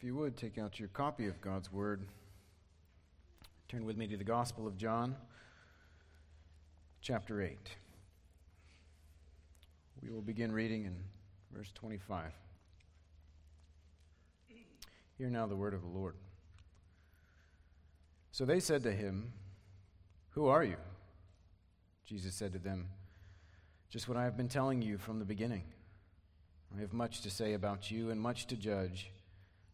If you would, take out your copy of God's Word. Turn with me to the Gospel of John, chapter 8. We will begin reading in verse 25. Hear now the word of the Lord. So they said to him, Who are you? Jesus said to them, Just what I have been telling you from the beginning. I have much to say about you and much to judge.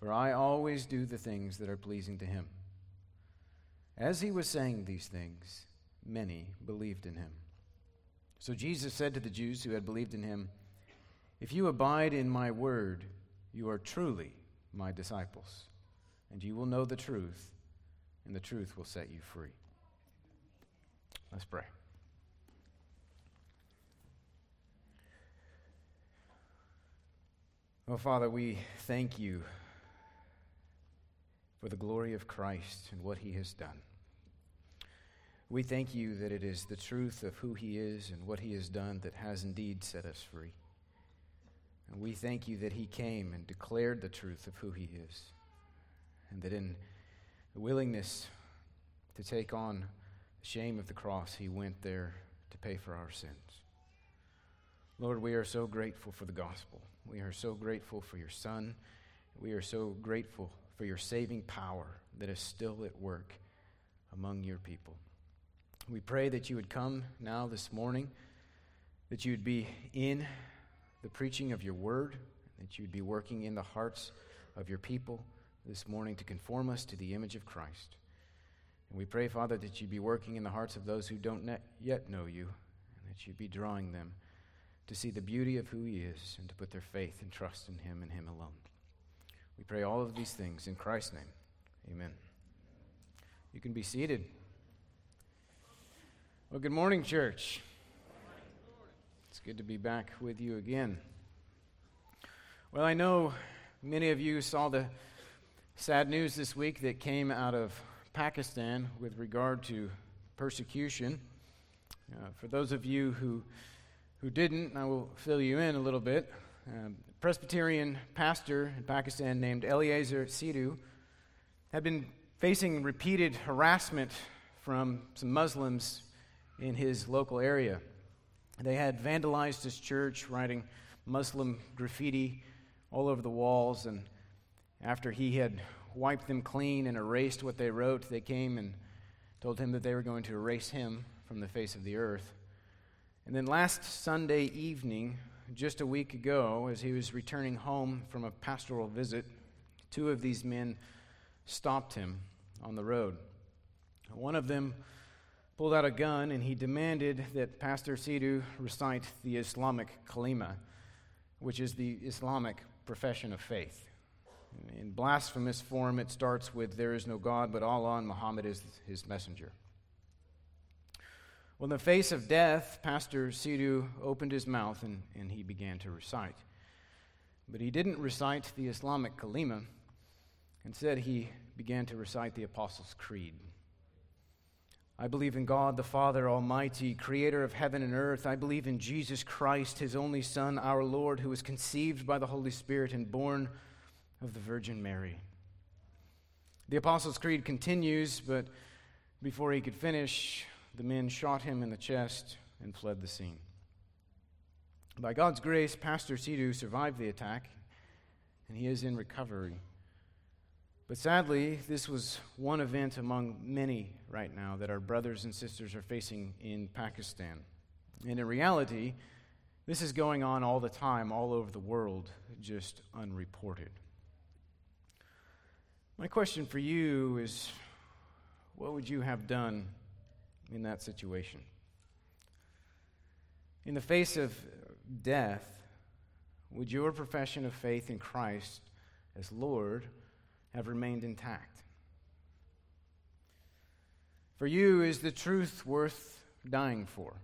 for I always do the things that are pleasing to him. As he was saying these things, many believed in him. So Jesus said to the Jews who had believed in him, If you abide in my word, you are truly my disciples, and you will know the truth, and the truth will set you free. Let's pray. Oh, Father, we thank you for the glory of Christ and what he has done. We thank you that it is the truth of who he is and what he has done that has indeed set us free. And we thank you that he came and declared the truth of who he is, and that in the willingness to take on the shame of the cross, he went there to pay for our sins. Lord, we are so grateful for the gospel. We are so grateful for your Son. We are so grateful for your saving power that is still at work among your people. We pray that you would come now this morning, that you would be in the preaching of your word, that you would be working in the hearts of your people this morning to conform us to the image of Christ. And we pray, Father, that you'd be working in the hearts of those who don't yet know you, and that you'd be drawing them to see the beauty of who he is and to put their faith and trust in him and him alone. We pray all of these things in Christ's name. Amen. You can be seated. Well, good morning, church. It's good to be back with you again. Well, I know many of you saw the sad news this week that came out of Pakistan with regard to persecution. Uh, for those of you who, who didn't, I will fill you in a little bit. Um, Presbyterian pastor in Pakistan named Eliezer Sidhu had been facing repeated harassment from some Muslims in his local area. They had vandalized his church, writing Muslim graffiti all over the walls, and after he had wiped them clean and erased what they wrote, they came and told him that they were going to erase him from the face of the earth. And then last Sunday evening, just a week ago, as he was returning home from a pastoral visit, two of these men stopped him on the road. One of them pulled out a gun and he demanded that Pastor Sidhu recite the Islamic kalima, which is the Islamic profession of faith. In blasphemous form, it starts with, There is no God but Allah, and Muhammad is his messenger. Well, in the face of death, Pastor Sidhu opened his mouth and, and he began to recite. But he didn't recite the Islamic kalima. Instead, he began to recite the Apostles' Creed. I believe in God the Father Almighty, creator of heaven and earth. I believe in Jesus Christ, his only Son, our Lord, who was conceived by the Holy Spirit and born of the Virgin Mary. The Apostles' Creed continues, but before he could finish, the men shot him in the chest and fled the scene. By God's grace, Pastor Sidhu survived the attack, and he is in recovery. But sadly, this was one event among many right now that our brothers and sisters are facing in Pakistan. And in reality, this is going on all the time, all over the world, just unreported. My question for you is what would you have done in that situation. In the face of death, would your profession of faith in Christ as Lord have remained intact? For you is the truth worth dying for.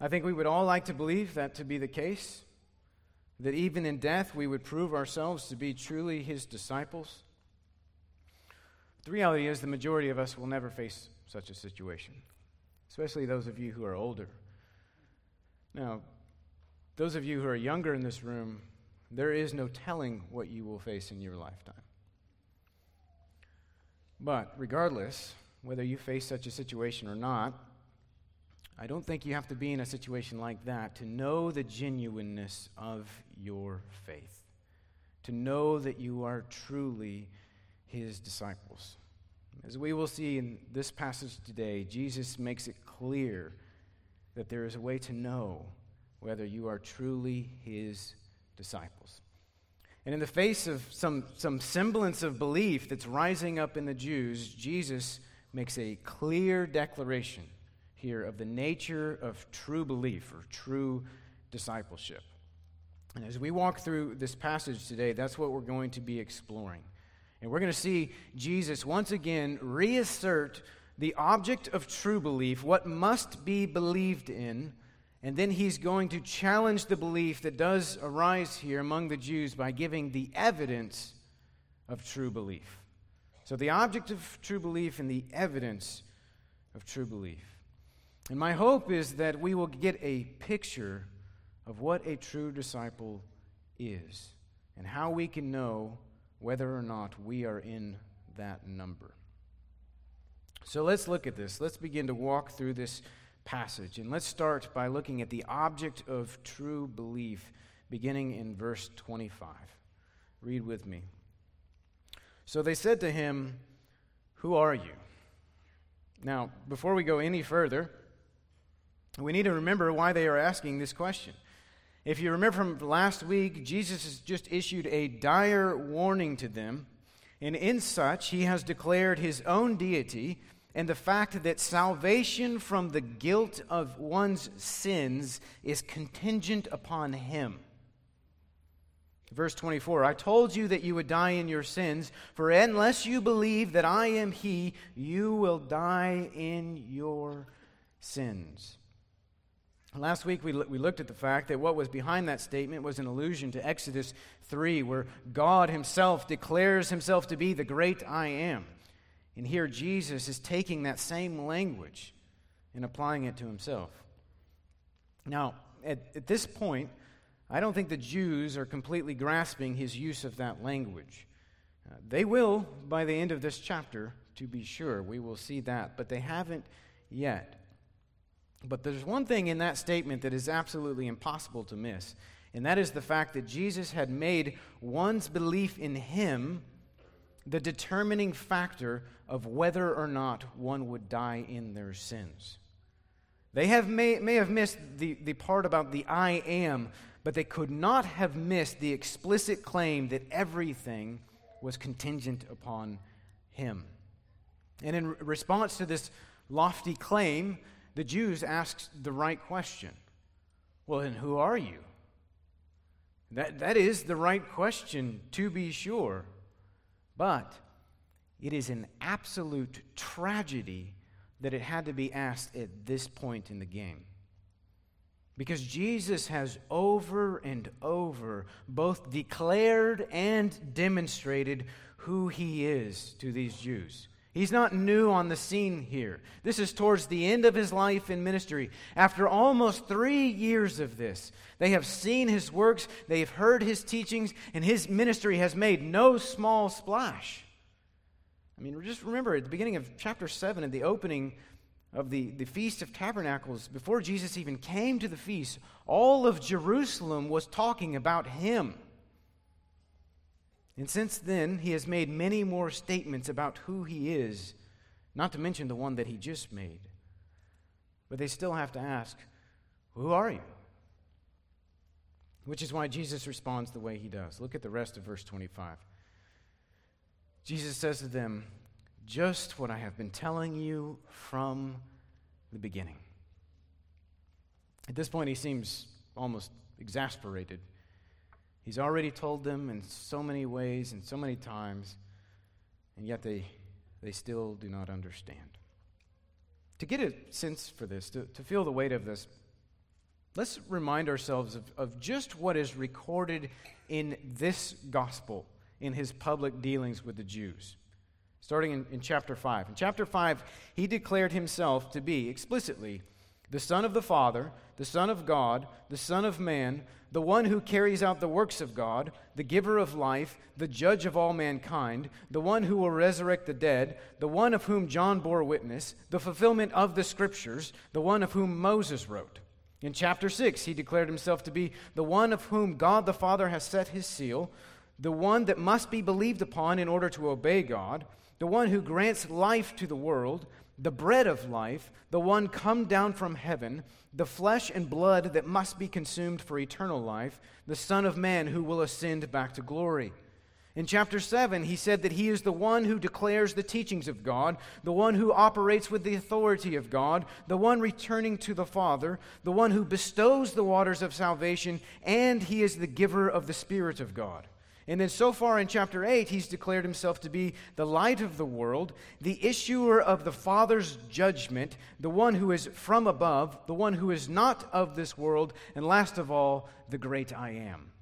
I think we would all like to believe that to be the case, that even in death we would prove ourselves to be truly his disciples. The reality is, the majority of us will never face such a situation, especially those of you who are older. Now, those of you who are younger in this room, there is no telling what you will face in your lifetime. But regardless, whether you face such a situation or not, I don't think you have to be in a situation like that to know the genuineness of your faith, to know that you are truly his disciples. As we will see in this passage today, Jesus makes it clear that there is a way to know whether you are truly his disciples. And in the face of some, some semblance of belief that's rising up in the Jews, Jesus makes a clear declaration here of the nature of true belief or true discipleship. And as we walk through this passage today, that's what we're going to be exploring. And we're going to see Jesus once again reassert the object of true belief, what must be believed in, and then he's going to challenge the belief that does arise here among the Jews by giving the evidence of true belief. So, the object of true belief and the evidence of true belief. And my hope is that we will get a picture of what a true disciple is and how we can know whether or not we are in that number. So let's look at this. Let's begin to walk through this passage. And let's start by looking at the object of true belief, beginning in verse 25. Read with me. So they said to him, Who are you? Now, before we go any further, we need to remember why they are asking this question. If you remember from last week, Jesus has just issued a dire warning to them, and in such, he has declared his own deity and the fact that salvation from the guilt of one's sins is contingent upon him. Verse 24 I told you that you would die in your sins, for unless you believe that I am He, you will die in your sins. Last week, we, we looked at the fact that what was behind that statement was an allusion to Exodus 3, where God Himself declares Himself to be the great I am. And here, Jesus is taking that same language and applying it to Himself. Now, at, at this point, I don't think the Jews are completely grasping His use of that language. Uh, they will by the end of this chapter, to be sure. We will see that, but they haven't yet. But there's one thing in that statement that is absolutely impossible to miss, and that is the fact that Jesus had made one's belief in him the determining factor of whether or not one would die in their sins. They have may, may have missed the, the part about the I am, but they could not have missed the explicit claim that everything was contingent upon him. And in response to this lofty claim, the Jews asked the right question. Well, then who are you? That, that is the right question, to be sure. But it is an absolute tragedy that it had to be asked at this point in the game. Because Jesus has over and over both declared and demonstrated who he is to these Jews. He's not new on the scene here. This is towards the end of his life in ministry. After almost three years of this, they have seen his works, they have heard his teachings, and his ministry has made no small splash. I mean, just remember at the beginning of chapter 7, at the opening of the, the Feast of Tabernacles, before Jesus even came to the feast, all of Jerusalem was talking about him. And since then, he has made many more statements about who he is, not to mention the one that he just made. But they still have to ask, Who are you? Which is why Jesus responds the way he does. Look at the rest of verse 25. Jesus says to them, Just what I have been telling you from the beginning. At this point, he seems almost exasperated. He's already told them in so many ways and so many times, and yet they they still do not understand. To get a sense for this, to, to feel the weight of this, let's remind ourselves of, of just what is recorded in this gospel in his public dealings with the Jews. Starting in, in chapter 5. In chapter 5, he declared himself to be explicitly the Son of the Father, the Son of God, the Son of Man, the one who carries out the works of God, the giver of life, the judge of all mankind, the one who will resurrect the dead, the one of whom John bore witness, the fulfillment of the Scriptures, the one of whom Moses wrote. In chapter 6, he declared himself to be the one of whom God the Father has set his seal, the one that must be believed upon in order to obey God, the one who grants life to the world, the bread of life, the one come down from heaven, the flesh and blood that must be consumed for eternal life, the Son of Man who will ascend back to glory. In chapter 7, he said that he is the one who declares the teachings of God, the one who operates with the authority of God, the one returning to the Father, the one who bestows the waters of salvation, and he is the giver of the Spirit of God. And then, so far in chapter 8, he's declared himself to be the light of the world, the issuer of the Father's judgment, the one who is from above, the one who is not of this world, and last of all, the great I am.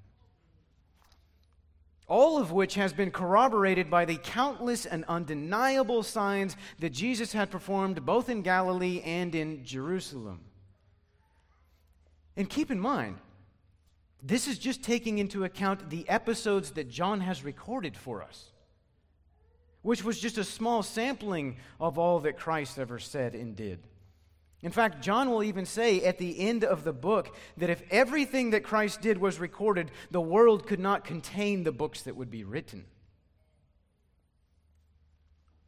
All of which has been corroborated by the countless and undeniable signs that Jesus had performed both in Galilee and in Jerusalem. And keep in mind, this is just taking into account the episodes that John has recorded for us, which was just a small sampling of all that Christ ever said and did. In fact, John will even say at the end of the book that if everything that Christ did was recorded, the world could not contain the books that would be written.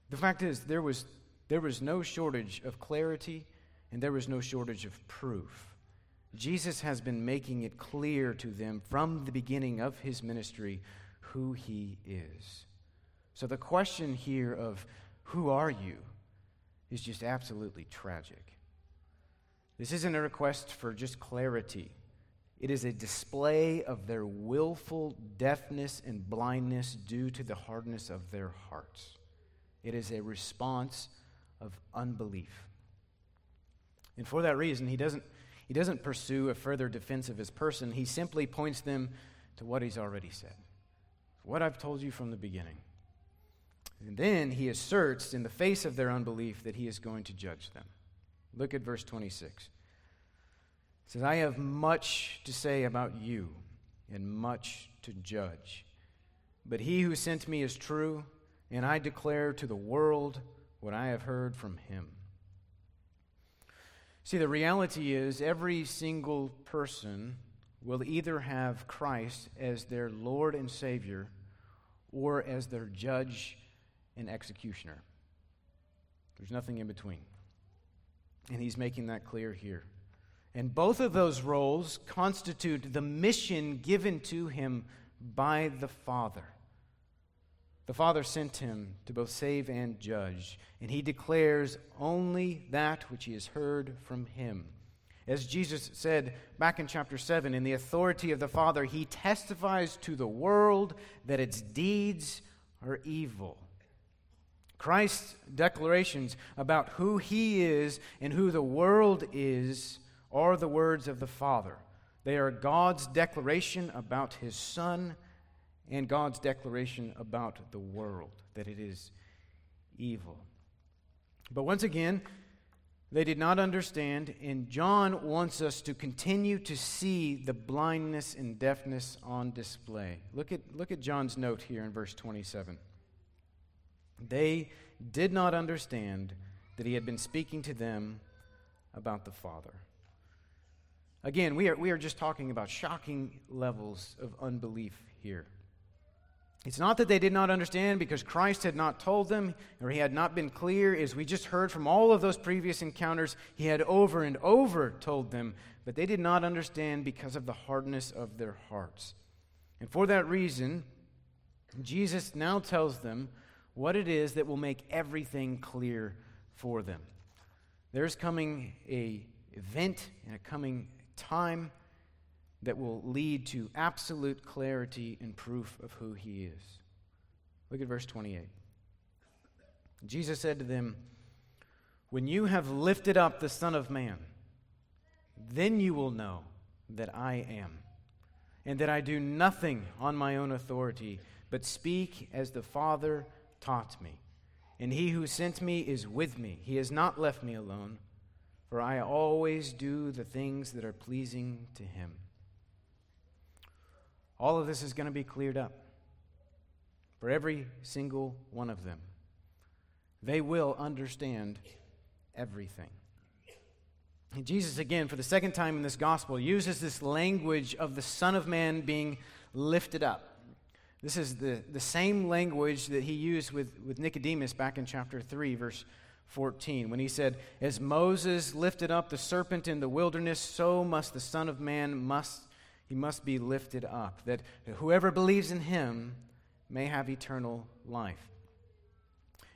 The fact is, there was, there was no shortage of clarity and there was no shortage of proof. Jesus has been making it clear to them from the beginning of his ministry who he is. So the question here of who are you is just absolutely tragic. This isn't a request for just clarity. It is a display of their willful deafness and blindness due to the hardness of their hearts. It is a response of unbelief. And for that reason, he doesn't he doesn't pursue a further defense of his person. He simply points them to what he's already said, what I've told you from the beginning. And then he asserts in the face of their unbelief that he is going to judge them. Look at verse 26. It says, I have much to say about you and much to judge. But he who sent me is true, and I declare to the world what I have heard from him. See, the reality is every single person will either have Christ as their Lord and Savior or as their judge and executioner. There's nothing in between. And he's making that clear here. And both of those roles constitute the mission given to him by the Father. The Father sent him to both save and judge, and he declares only that which he has heard from him. As Jesus said back in chapter 7, in the authority of the Father, he testifies to the world that its deeds are evil. Christ's declarations about who he is and who the world is are the words of the Father. They are God's declaration about his Son and God's declaration about the world, that it is evil. But once again, they did not understand, and John wants us to continue to see the blindness and deafness on display. Look at, look at John's note here in verse 27. They did not understand that he had been speaking to them about the Father. Again, we are, we are just talking about shocking levels of unbelief here. It's not that they did not understand because Christ had not told them or he had not been clear. As we just heard from all of those previous encounters, he had over and over told them, but they did not understand because of the hardness of their hearts. And for that reason, Jesus now tells them what it is that will make everything clear for them. There's coming a event and a coming time that will lead to absolute clarity and proof of who he is. Look at verse 28. Jesus said to them, When you have lifted up the Son of Man, then you will know that I am, and that I do nothing on my own authority, but speak as the Father taught me. And he who sent me is with me. He has not left me alone, for I always do the things that are pleasing to him. All of this is going to be cleared up for every single one of them. They will understand everything. And Jesus, again, for the second time in this gospel, uses this language of the Son of Man being lifted up. This is the, the same language that he used with, with Nicodemus back in chapter 3, verse 14, when he said, As Moses lifted up the serpent in the wilderness, so must the Son of Man must he must be lifted up, that whoever believes in him may have eternal life.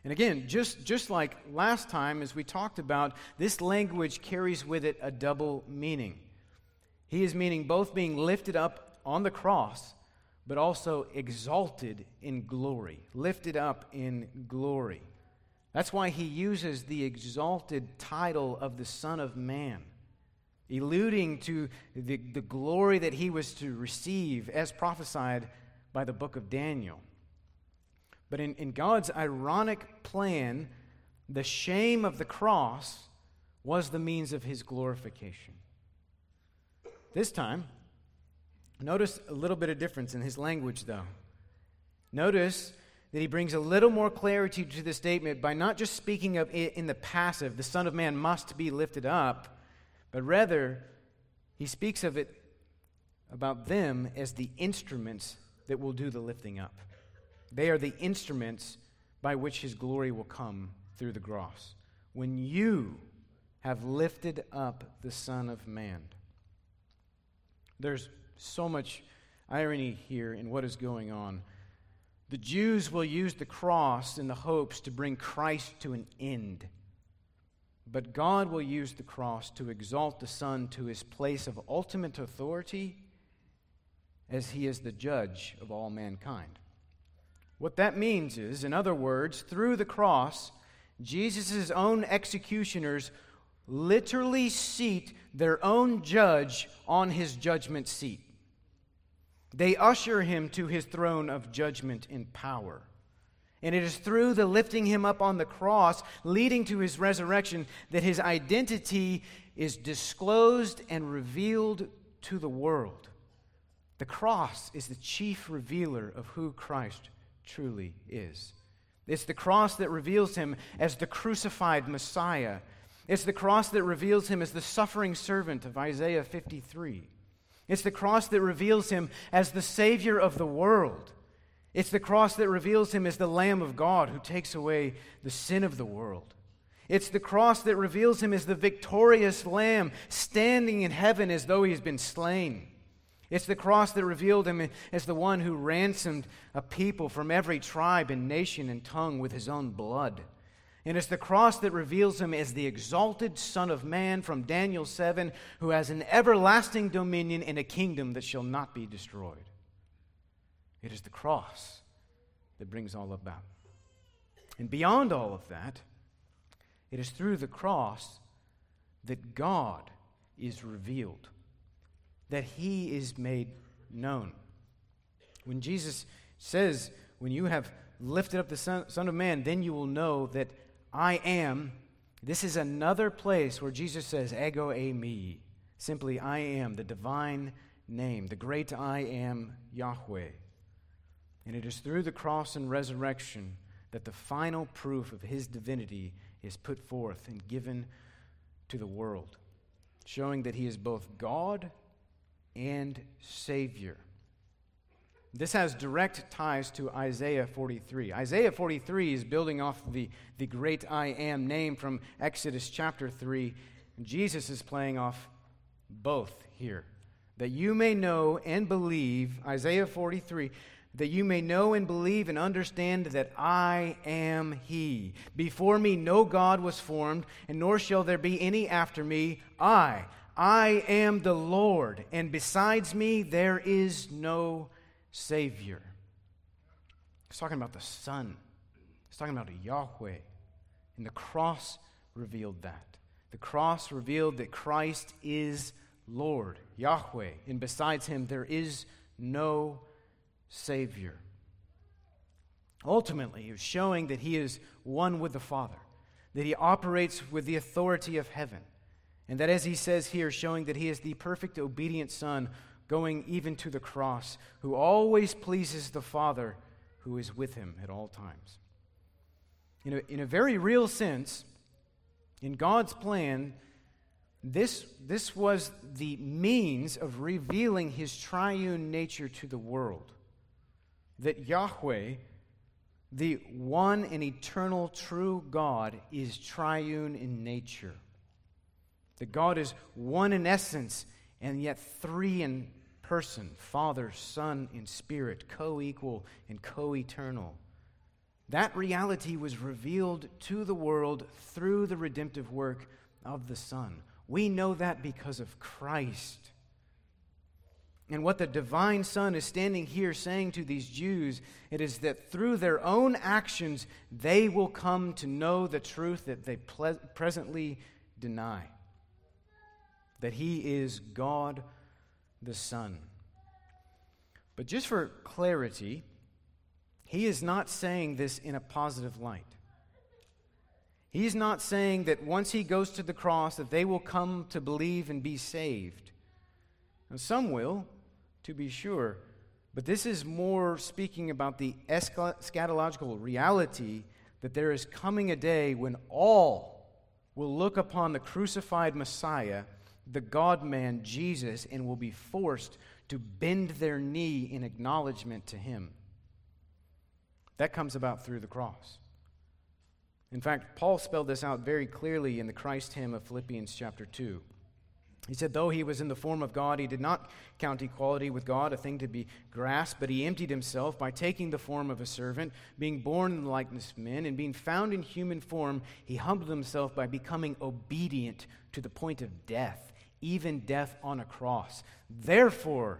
And again, just, just like last time, as we talked about, this language carries with it a double meaning. He is meaning both being lifted up on the cross but also exalted in glory, lifted up in glory. That's why he uses the exalted title of the Son of Man, alluding to the, the glory that he was to receive as prophesied by the book of Daniel. But in, in God's ironic plan, the shame of the cross was the means of his glorification. This time, Notice a little bit of difference in his language, though. Notice that he brings a little more clarity to the statement by not just speaking of it in the passive, the Son of Man must be lifted up, but rather he speaks of it about them as the instruments that will do the lifting up. They are the instruments by which his glory will come through the cross. When you have lifted up the Son of Man. There's so much irony here in what is going on. The Jews will use the cross in the hopes to bring Christ to an end. But God will use the cross to exalt the Son to his place of ultimate authority as he is the judge of all mankind. What that means is, in other words, through the cross, Jesus' own executioners literally seat their own judge on his judgment seat. They usher him to his throne of judgment and power. And it is through the lifting him up on the cross, leading to his resurrection, that his identity is disclosed and revealed to the world. The cross is the chief revealer of who Christ truly is. It's the cross that reveals him as the crucified Messiah. It's the cross that reveals him as the suffering servant of Isaiah 53. It's the cross that reveals him as the Savior of the world. It's the cross that reveals him as the Lamb of God who takes away the sin of the world. It's the cross that reveals him as the victorious Lamb standing in heaven as though he has been slain. It's the cross that revealed him as the one who ransomed a people from every tribe and nation and tongue with his own blood. And it's the cross that reveals him as the exalted Son of Man from Daniel 7, who has an everlasting dominion in a kingdom that shall not be destroyed. It is the cross that brings all about. And beyond all of that, it is through the cross that God is revealed, that he is made known. When Jesus says, When you have lifted up the Son, Son of Man, then you will know that I am, this is another place where Jesus says, Ego eimi. Simply, I am, the divine name, the great I am, Yahweh. And it is through the cross and resurrection that the final proof of his divinity is put forth and given to the world, showing that he is both God and Savior. This has direct ties to Isaiah 43. Isaiah 43 is building off the, the great I am name from Exodus chapter 3. Jesus is playing off both here. That you may know and believe, Isaiah 43, that you may know and believe and understand that I am He. Before me no God was formed, and nor shall there be any after me. I, I am the Lord, and besides me there is no Savior. He's talking about the Son. He's talking about Yahweh. And the cross revealed that. The cross revealed that Christ is Lord, Yahweh, and besides him there is no Savior. Ultimately, he was showing that he is one with the Father, that he operates with the authority of heaven, and that, as he says here, showing that he is the perfect, obedient Son, going even to the cross, who always pleases the Father who is with him at all times. In a, in a very real sense, in God's plan, this, this was the means of revealing his triune nature to the world. That Yahweh, the one and eternal true God, is triune in nature. That God is one in essence and yet three in person Father, Son, and Spirit, co equal and co eternal. That reality was revealed to the world through the redemptive work of the Son. We know that because of Christ. And what the divine Son is standing here saying to these Jews, it is that through their own actions, they will come to know the truth that they ple- presently deny that He is God the Son. But just for clarity, he is not saying this in a positive light. He's not saying that once he goes to the cross that they will come to believe and be saved. And some will, to be sure, but this is more speaking about the eschatological reality that there is coming a day when all will look upon the crucified Messiah, the God man Jesus, and will be forced to bend their knee in acknowledgement to him. That comes about through the cross. In fact, Paul spelled this out very clearly in the Christ hymn of Philippians chapter 2. He said, Though he was in the form of God, he did not count equality with God a thing to be grasped, but he emptied himself by taking the form of a servant, being born in the likeness of men, and being found in human form, he humbled himself by becoming obedient to the point of death, even death on a cross. Therefore,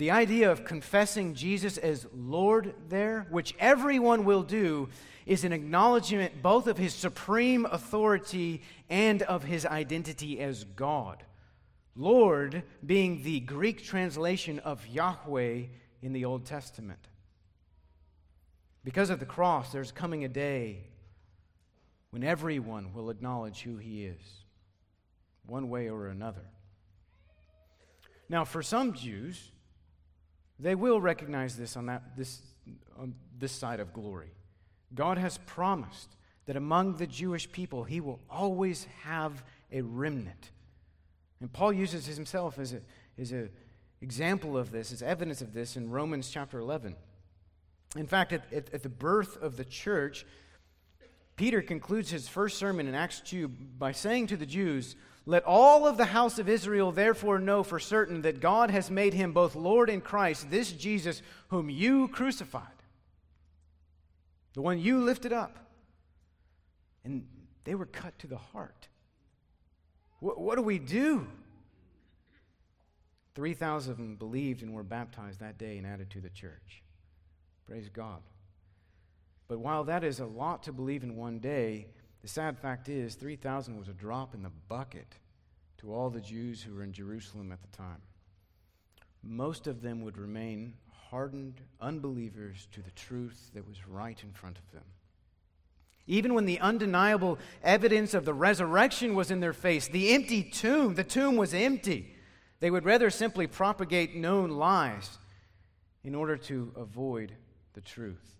The idea of confessing Jesus as Lord there, which everyone will do, is an acknowledgement both of his supreme authority and of his identity as God. Lord being the Greek translation of Yahweh in the Old Testament. Because of the cross, there's coming a day when everyone will acknowledge who he is, one way or another. Now, for some Jews, they will recognize this on, that, this, on this side of glory. God has promised that among the Jewish people, he will always have a remnant. And Paul uses himself as an as a example of this, as evidence of this in Romans chapter 11. In fact, at, at, at the birth of the church, Peter concludes his first sermon in Acts 2 by saying to the Jews, Let all of the house of Israel therefore know for certain that God has made him both Lord and Christ, this Jesus whom you crucified the one you lifted up. And they were cut to the heart. What, what do we do? 3,000 of them believed and were baptized that day and added to the church. Praise God. But while that is a lot to believe in one day, the sad fact is 3,000 was a drop in the bucket to all the Jews who were in Jerusalem at the time. Most of them would remain hardened unbelievers to the truth that was right in front of them. Even when the undeniable evidence of the resurrection was in their face, the empty tomb, the tomb was empty. They would rather simply propagate known lies in order to avoid the truth.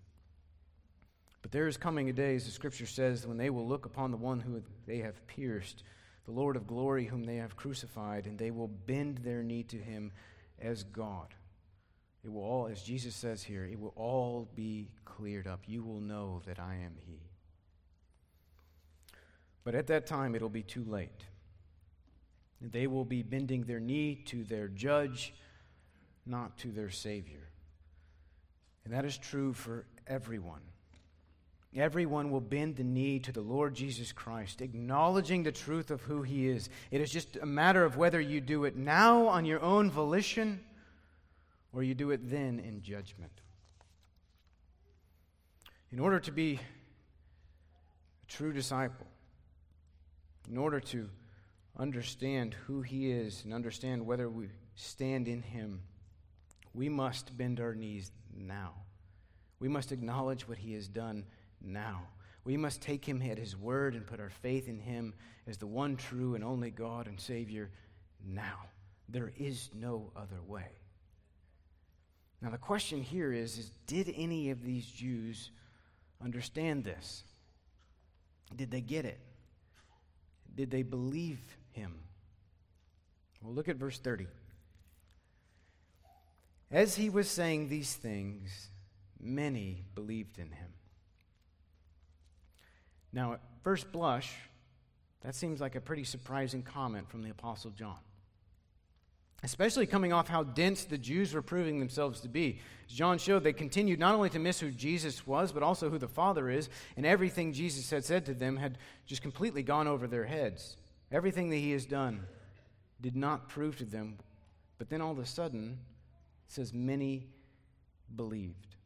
But there is coming a day, as the scripture says, when they will look upon the one who they have pierced, the Lord of glory whom they have crucified, and they will bend their knee to him as God. It will all, as Jesus says here, it will all be cleared up. You will know that I am He. But at that time, it'll be too late. They will be bending their knee to their judge, not to their Savior. And that is true for everyone. Everyone will bend the knee to the Lord Jesus Christ, acknowledging the truth of who he is. It is just a matter of whether you do it now on your own volition or you do it then in judgment. In order to be a true disciple, in order to understand who he is and understand whether we stand in him, we must bend our knees now. We must acknowledge what he has done now. We must take him at his word and put our faith in him as the one true and only God and Savior now. There is no other way. Now, the question here is, is did any of these Jews understand this? Did they get it? Did they believe him? Well, look at verse 30. As he was saying these things, many believed in him. Now, at first blush, that seems like a pretty surprising comment from the Apostle John. Especially coming off how dense the Jews were proving themselves to be. As John showed, they continued not only to miss who Jesus was, but also who the Father is, and everything Jesus had said to them had just completely gone over their heads. Everything that he has done did not prove to them. But then all of a sudden, it says, many believed.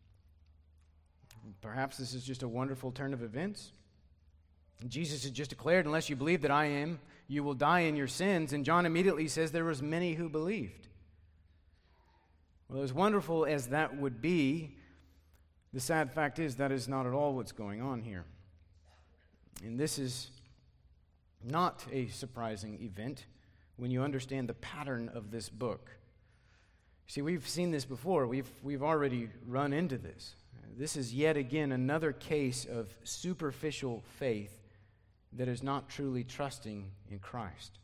Perhaps this is just a wonderful turn of events. Jesus has just declared, unless you believe that I am, you will die in your sins. And John immediately says there was many who believed. Well, as wonderful as that would be, the sad fact is that is not at all what's going on here. And this is not a surprising event when you understand the pattern of this book. See, we've seen this before. We've, we've already run into this. This is yet again another case of superficial faith that is not truly trusting in Christ.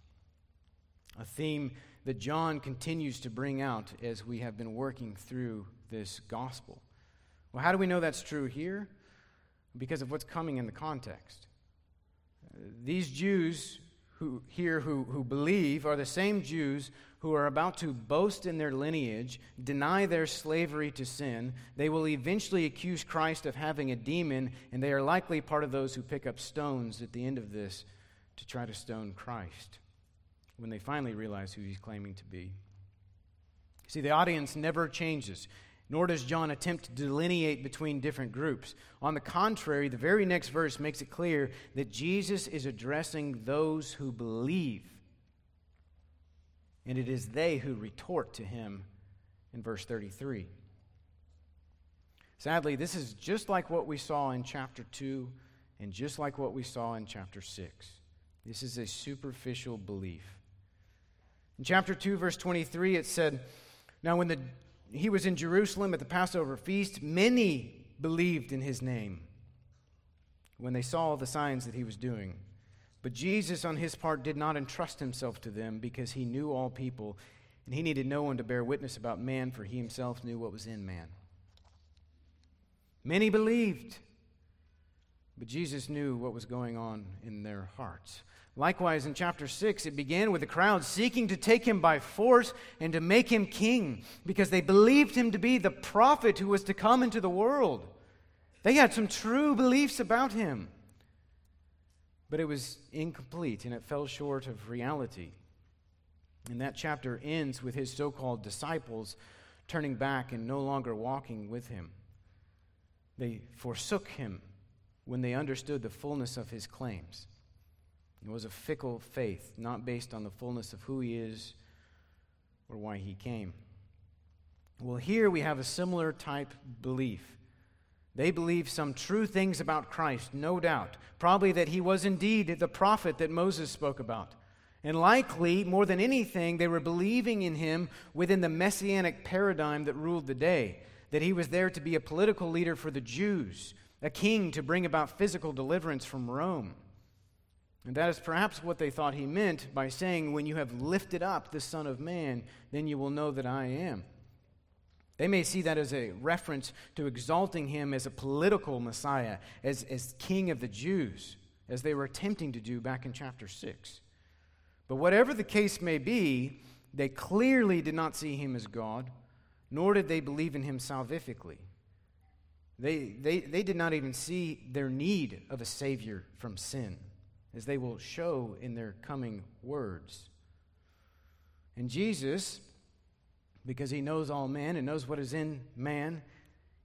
A theme that John continues to bring out as we have been working through this gospel. Well, how do we know that's true here? Because of what's coming in the context. These Jews who here who, who believe are the same Jews who are about to boast in their lineage, deny their slavery to sin. They will eventually accuse Christ of having a demon, and they are likely part of those who pick up stones at the end of this to try to stone Christ when they finally realize who he's claiming to be. See, the audience never changes, nor does John attempt to delineate between different groups. On the contrary, the very next verse makes it clear that Jesus is addressing those who believe and it is they who retort to him in verse 33. Sadly, this is just like what we saw in chapter 2 and just like what we saw in chapter 6. This is a superficial belief. In chapter 2, verse 23, it said, Now when the, he was in Jerusalem at the Passover feast, many believed in his name when they saw the signs that he was doing. But Jesus, on his part, did not entrust himself to them because he knew all people, and he needed no one to bear witness about man, for he himself knew what was in man. Many believed, but Jesus knew what was going on in their hearts. Likewise, in chapter 6, it began with the crowd seeking to take him by force and to make him king because they believed him to be the prophet who was to come into the world. They had some true beliefs about him but it was incomplete and it fell short of reality. And that chapter ends with his so called disciples turning back and no longer walking with him. They forsook him when they understood the fullness of his claims. It was a fickle faith, not based on the fullness of who he is or why he came. Well, here we have a similar type belief. They believed some true things about Christ, no doubt. Probably that he was indeed the prophet that Moses spoke about. And likely, more than anything, they were believing in him within the messianic paradigm that ruled the day. That he was there to be a political leader for the Jews, a king to bring about physical deliverance from Rome. And that is perhaps what they thought he meant by saying, When you have lifted up the Son of Man, then you will know that I am. They may see that as a reference to exalting him as a political Messiah, as, as king of the Jews, as they were attempting to do back in chapter 6. But whatever the case may be, they clearly did not see him as God, nor did they believe in him salvifically. They, they, they did not even see their need of a Savior from sin, as they will show in their coming words. And Jesus, because he knows all men and knows what is in man,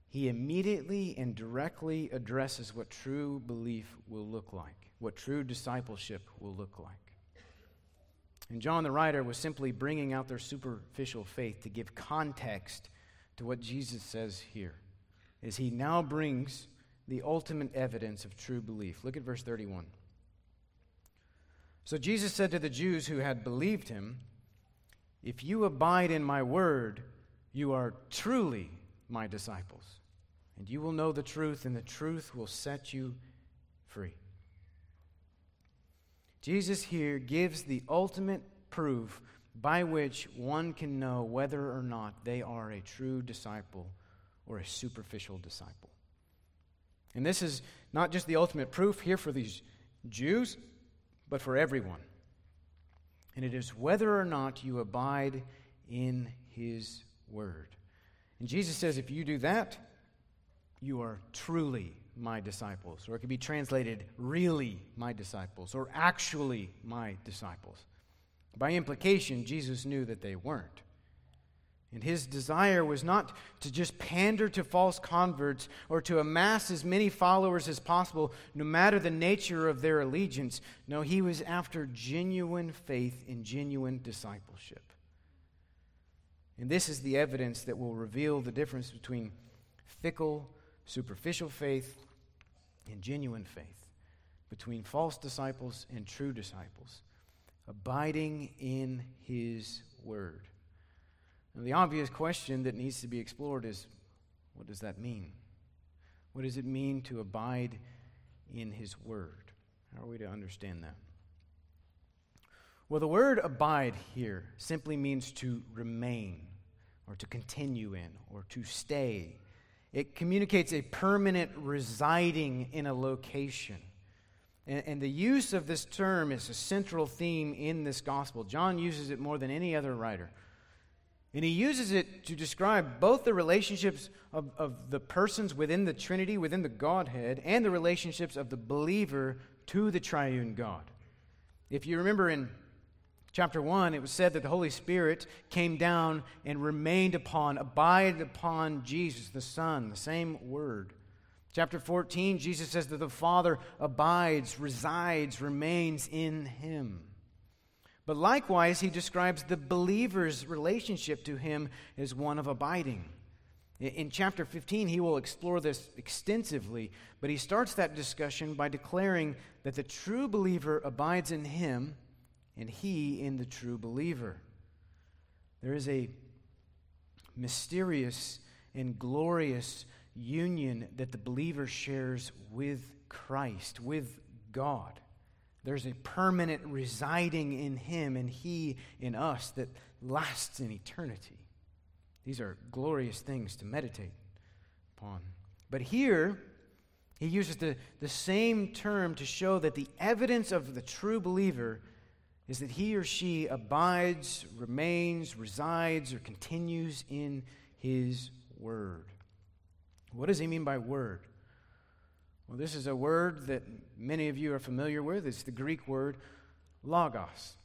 he immediately and directly addresses what true belief will look like, what true discipleship will look like. And John the writer was simply bringing out their superficial faith to give context to what Jesus says here, as he now brings the ultimate evidence of true belief. Look at verse 31. So Jesus said to the Jews who had believed him, If you abide in my word, you are truly my disciples, and you will know the truth, and the truth will set you free. Jesus here gives the ultimate proof by which one can know whether or not they are a true disciple or a superficial disciple. And this is not just the ultimate proof here for these Jews, but for everyone. And it is whether or not you abide in his word. And Jesus says, if you do that, you are truly my disciples. Or it could be translated, really my disciples, or actually my disciples. By implication, Jesus knew that they weren't. And his desire was not to just pander to false converts or to amass as many followers as possible, no matter the nature of their allegiance. No, he was after genuine faith and genuine discipleship. And this is the evidence that will reveal the difference between fickle, superficial faith and genuine faith, between false disciples and true disciples, abiding in His Word. Now, the obvious question that needs to be explored is what does that mean? What does it mean to abide in His Word? How are we to understand that? Well, the word abide here simply means to remain, or to continue in, or to stay it communicates a permanent residing in a location. And, and, the use of this term is a central theme in this gospel. John uses it more than any other writer. And he uses it to describe both the relationships of, of the persons within the Trinity, within the Godhead, and the relationships of the believer to the triune God. If you remember in chapter 1, it was said that the Holy Spirit came down and remained upon, abided upon Jesus, the Son, the same word. Chapter 14, Jesus says that the Father abides, resides, remains in him. But likewise, he describes the believer's relationship to him as one of abiding. In chapter 15, he will explore this extensively, but he starts that discussion by declaring that the true believer abides in him and he in the true believer. There is a mysterious and glorious union that the believer shares with Christ, with God. There's a permanent residing in him and he in us that lasts in eternity. These are glorious things to meditate upon. But here, he uses the, the same term to show that the evidence of the true believer is that he or she abides, remains, resides, or continues in his word. What does he mean by word? Well, this is a word that many of you are familiar with. It's the Greek word logos.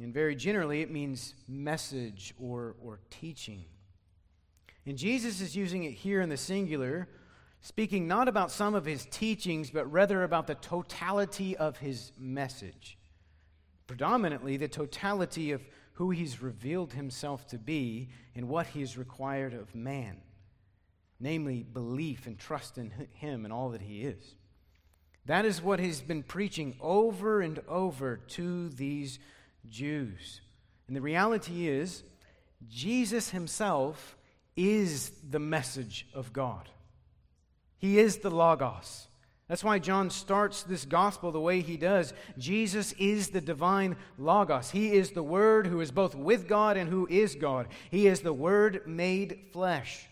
And very generally, it means message or, or teaching. And Jesus is using it here in the singular, speaking not about some of his teachings, but rather about the totality of his message predominantly the totality of who he's revealed himself to be and what he has required of man, namely belief and trust in him and all that he is. That is what he's been preaching over and over to these Jews. And the reality is, Jesus himself is the message of God. He is the Logos. That's why John starts this gospel the way he does. Jesus is the divine Logos. He is the Word who is both with God and who is God. He is the Word made flesh.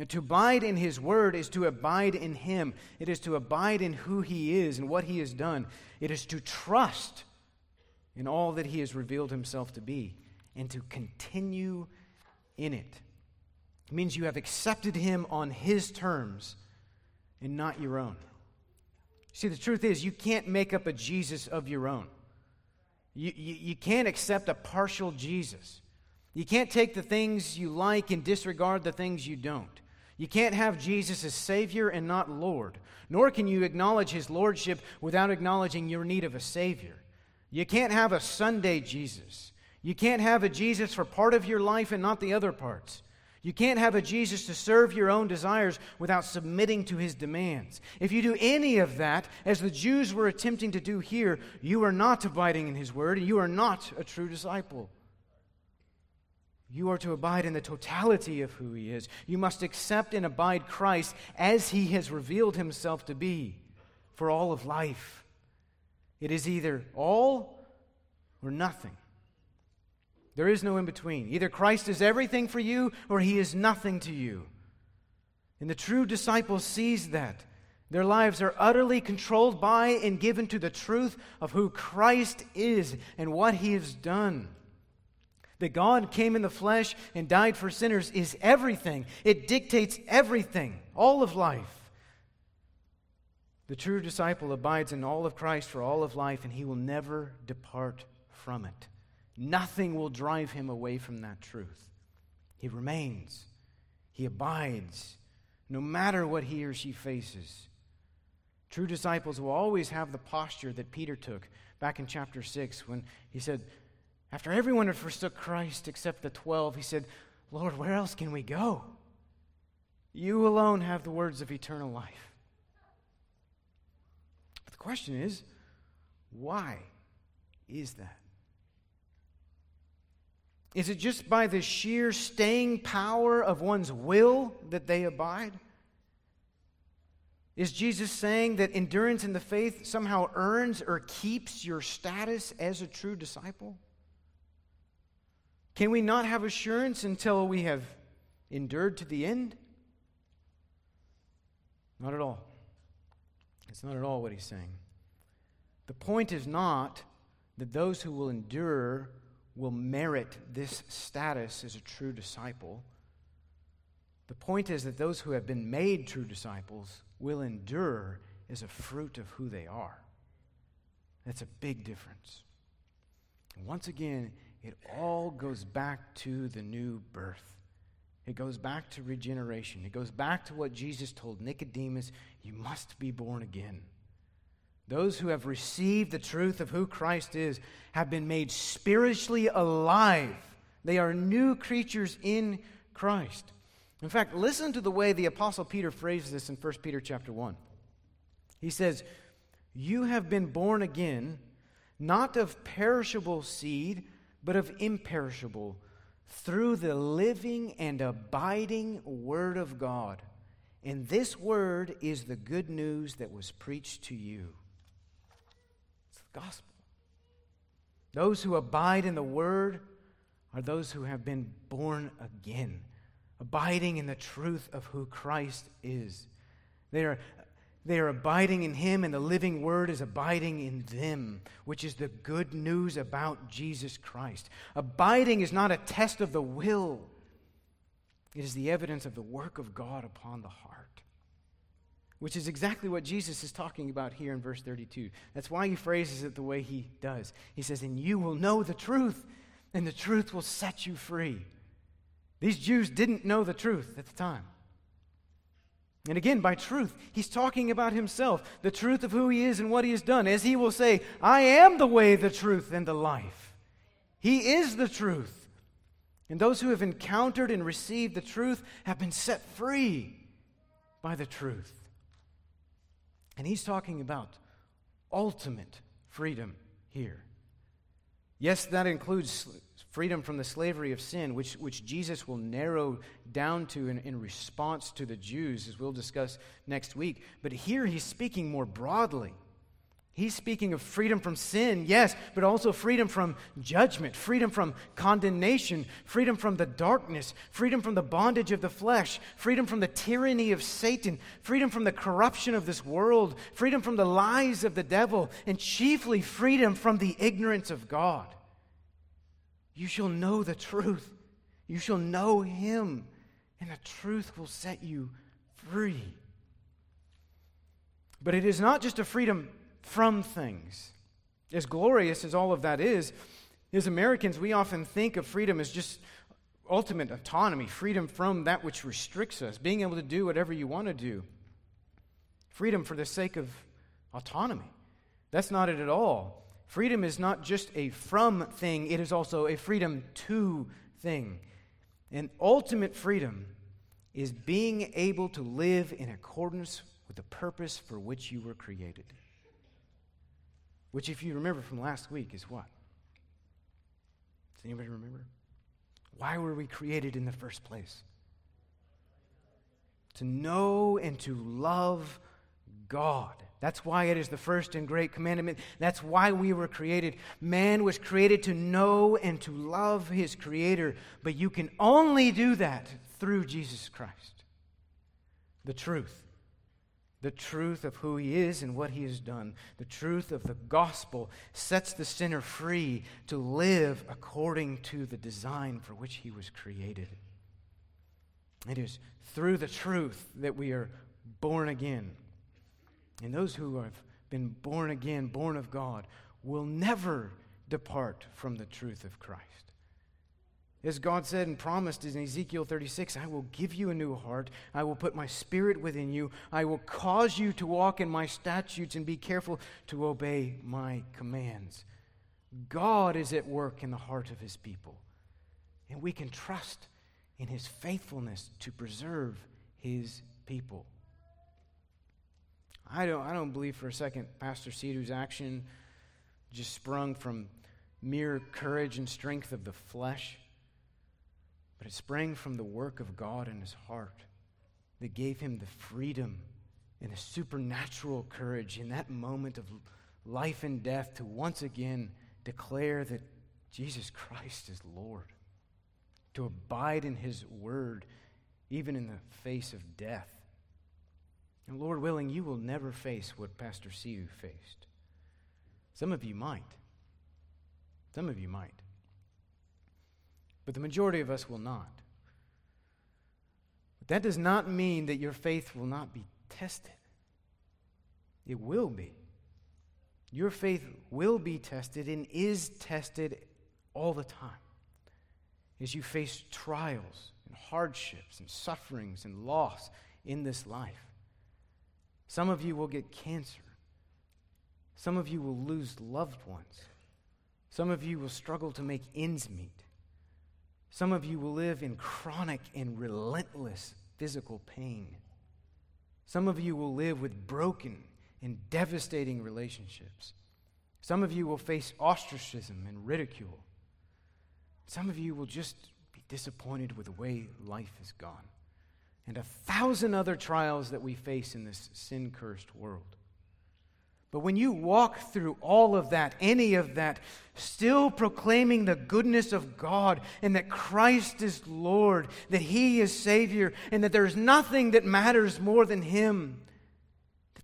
Now, to abide in His Word is to abide in Him, it is to abide in who He is and what He has done. It is to trust in all that He has revealed Himself to be and to continue in it. It means you have accepted him on his terms and not your own. See, the truth is, you can't make up a Jesus of your own. You, you, you, can't accept a partial Jesus. You can't take the things you like and disregard the things you don't. You can't have Jesus as Savior and not Lord, nor can you acknowledge His Lordship without acknowledging your need of a Savior. You can't have a Sunday Jesus. You can't have a Jesus for part of your life and not the other parts. You can't have a Jesus to serve your own desires without submitting to his demands. If you do any of that, as the Jews were attempting to do here, you are not abiding in his word, and you are not a true disciple. You are to abide in the totality of who he is. You must accept and abide Christ as he has revealed himself to be for all of life. It is either all or nothing. There is no in between. Either Christ is everything for you or he is nothing to you. And the true disciple sees that. Their lives are utterly controlled by and given to the truth of who Christ is and what he has done. That God came in the flesh and died for sinners is everything, it dictates everything, all of life. The true disciple abides in all of Christ for all of life, and he will never depart from it. Nothing will drive him away from that truth. He remains, he abides, no matter what he or she faces. True disciples will always have the posture that Peter took back in chapter 6 when he said, after everyone had forsook Christ except the twelve, he said, Lord, where else can we go? You alone have the words of eternal life. But the question is, why is that? Is it just by the sheer staying power of one's will that they abide? Is Jesus saying that endurance in the faith somehow earns or keeps your status as a true disciple? Can we not have assurance until we have endured to the end? Not at all. It's not at all what he's saying. The point is not that those who will endure will merit this status as a true disciple. The point is that those who have been made true disciples will endure as a fruit of who they are. That's a big difference. Once again, it all goes back to the new birth. It goes back to regeneration. It goes back to what Jesus told Nicodemus you must be born again. Those who have received the truth of who Christ is have been made spiritually alive. They are new creatures in Christ. In fact, listen to the way the apostle Peter phrases this in 1 Peter chapter 1. He says, "You have been born again, not of perishable seed, but of imperishable, through the living and abiding word of God. And this word is the good news that was preached to you." It's the gospel. Those who abide in the word are those who have been born again, abiding in the truth of who Christ is. They are, they are abiding in him, and the living word is abiding in them, which is the good news about Jesus Christ. Abiding is not a test of the will, it is the evidence of the work of God upon the heart which is exactly what Jesus is talking about here in verse 32. That's why he phrases it the way he does. He says, And you will know the truth, and the truth will set you free. These Jews didn't know the truth at the time. And again, by truth, he's talking about himself, the truth of who he is and what he has done. As he will say, I am the way, the truth, and the life. He is the truth. And those who have encountered and received the truth have been set free by the truth. And he's talking about ultimate freedom here. Yes, that includes freedom from the slavery of sin, which, which Jesus will narrow down to in, in response to the Jews, as we'll discuss next week. But here he's speaking more broadly. He's speaking of freedom from sin, yes, but also freedom from judgment, freedom from condemnation, freedom from the darkness, freedom from the bondage of the flesh, freedom from the tyranny of Satan, freedom from the corruption of this world, freedom from the lies of the devil, and chiefly freedom from the ignorance of God. You shall know the truth. You shall know him, and the truth will set you free. But it is not just a freedom from things. As glorious as all of that is, as Americans, we often think of freedom as just ultimate autonomy, freedom from that which restricts us, being able to do whatever you want to do. Freedom for the sake of autonomy. That's not it at all. Freedom is not just a from thing, it is also a freedom to thing. And ultimate freedom is being able to live in accordance with the purpose for which you were created. Which, if you remember from last week, is what? Does anybody remember? Why were we created in the first place? To know and to love God. That's why it is the first and great commandment. That's why we were created. Man was created to know and to love his Creator, but you can only do that through Jesus Christ. The truth. The truth of who he is and what he has done. The truth of the gospel sets the sinner free to live according to the design for which he was created. It is through the truth that we are born again. And those who have been born again, born of God, will never depart from the truth of Christ. As God said and promised in Ezekiel 36, I will give you a new heart. I will put my spirit within you. I will cause you to walk in my statutes and be careful to obey my commands. God is at work in the heart of his people. And we can trust in his faithfulness to preserve his people. I don't, I don't believe for a second Pastor Cedar's action just sprung from mere courage and strength of the flesh, but it sprang from the work of God in his heart that gave him the freedom and the supernatural courage in that moment of life and death to once again declare that Jesus Christ is Lord, to abide in his word, even in the face of death. And Lord willing, you will never face what Pastor Siu faced. Some of you might. Some of you might. But the majority of us will not. But that does not mean that your faith will not be tested. It will be. Your faith will be tested and is tested all the time as you face trials and hardships and sufferings and loss in this life. Some of you will get cancer. Some of you will lose loved ones. Some of you will struggle to make ends meet. Some of you will live in chronic and relentless physical pain. Some of you will live with broken and devastating relationships. Some of you will face ostracism and ridicule. Some of you will just be disappointed with the way life has gone and a thousand other trials that we face in this sin cursed world. But when you walk through all of that, any of that, still proclaiming the goodness of God and that Christ is Lord, that He is Savior, and that there's nothing that matters more than Him,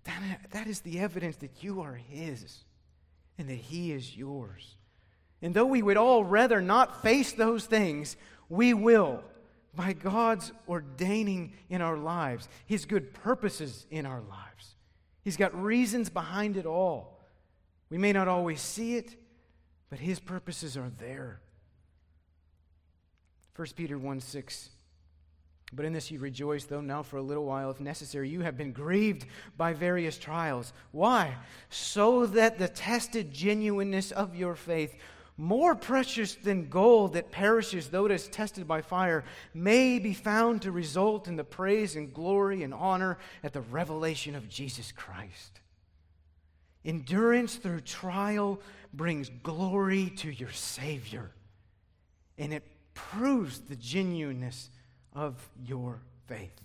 that, that is the evidence that you are His and that He is yours. And though we would all rather not face those things, we will by God's ordaining in our lives, His good purposes in our lives. He's got reasons behind it all. We may not always see it, but His purposes are there. 1 Peter 1 6. But in this you rejoice, though now for a little while, if necessary, you have been grieved by various trials. Why? So that the tested genuineness of your faith, more precious than gold that perishes though it is tested by fire, may be found to result in the praise and glory and honor at the revelation of Jesus Christ. Endurance through trial brings glory to your Savior, and it proves the genuineness of your faith.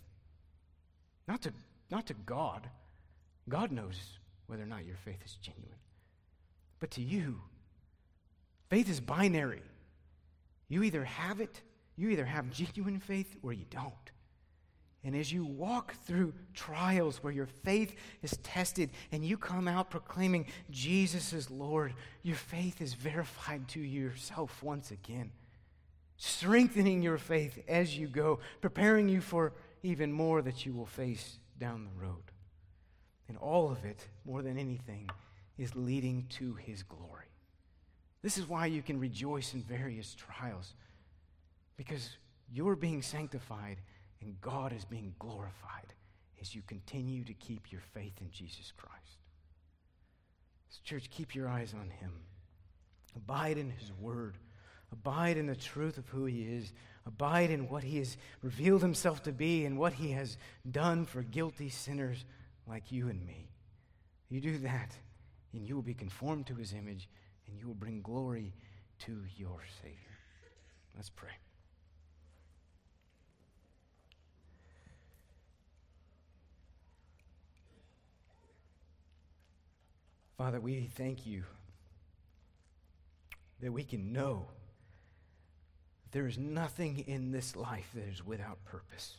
Not to, not to God. God knows whether or not your faith is genuine. But to you, Faith is binary. You either have it, you either have genuine faith, or you don't. And as you walk through trials where your faith is tested and you come out proclaiming Jesus is Lord, your faith is verified to yourself once again. strengthening your faith as you go, preparing you for even more that you will face down the road. And all of it, more than anything, is leading to his glory. This is why you can rejoice in various trials, because you're being sanctified and God is being glorified as you continue to keep your faith in Jesus Christ. So church, keep your eyes on him. Abide in his word. Abide in the truth of who he is. Abide in what he has revealed himself to be and what he has done for guilty sinners like you and me. You do that, and you will be conformed to his image, and you will bring glory to your Savior. Let's pray. Father, we thank you that we can know there is nothing in this life that is without purpose.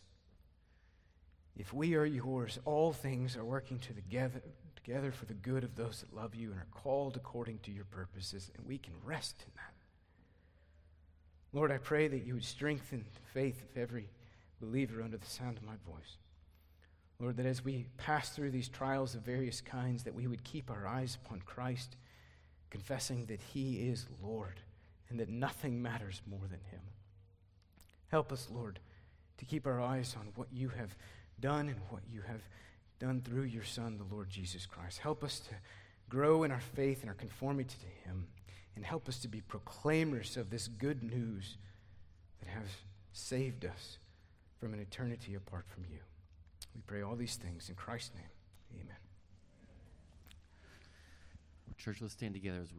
If we are yours, all things are working together, together for the good of those that love you and are called according to your purposes, and we can rest in that. Lord, I pray that you would strengthen the faith of every believer under the sound of my voice. Lord, that as we pass through these trials of various kinds, that we would keep our eyes upon Christ, confessing that He is Lord and that nothing matters more than Him. Help us, Lord, to keep our eyes on what you have done and what you have done through your Son, the Lord Jesus Christ. Help us to grow in our faith and our conformity to Him, and help us to be proclaimers of this good news that has saved us from an eternity apart from you. We pray all these things in Christ's name. Amen. Church, let's stand together as we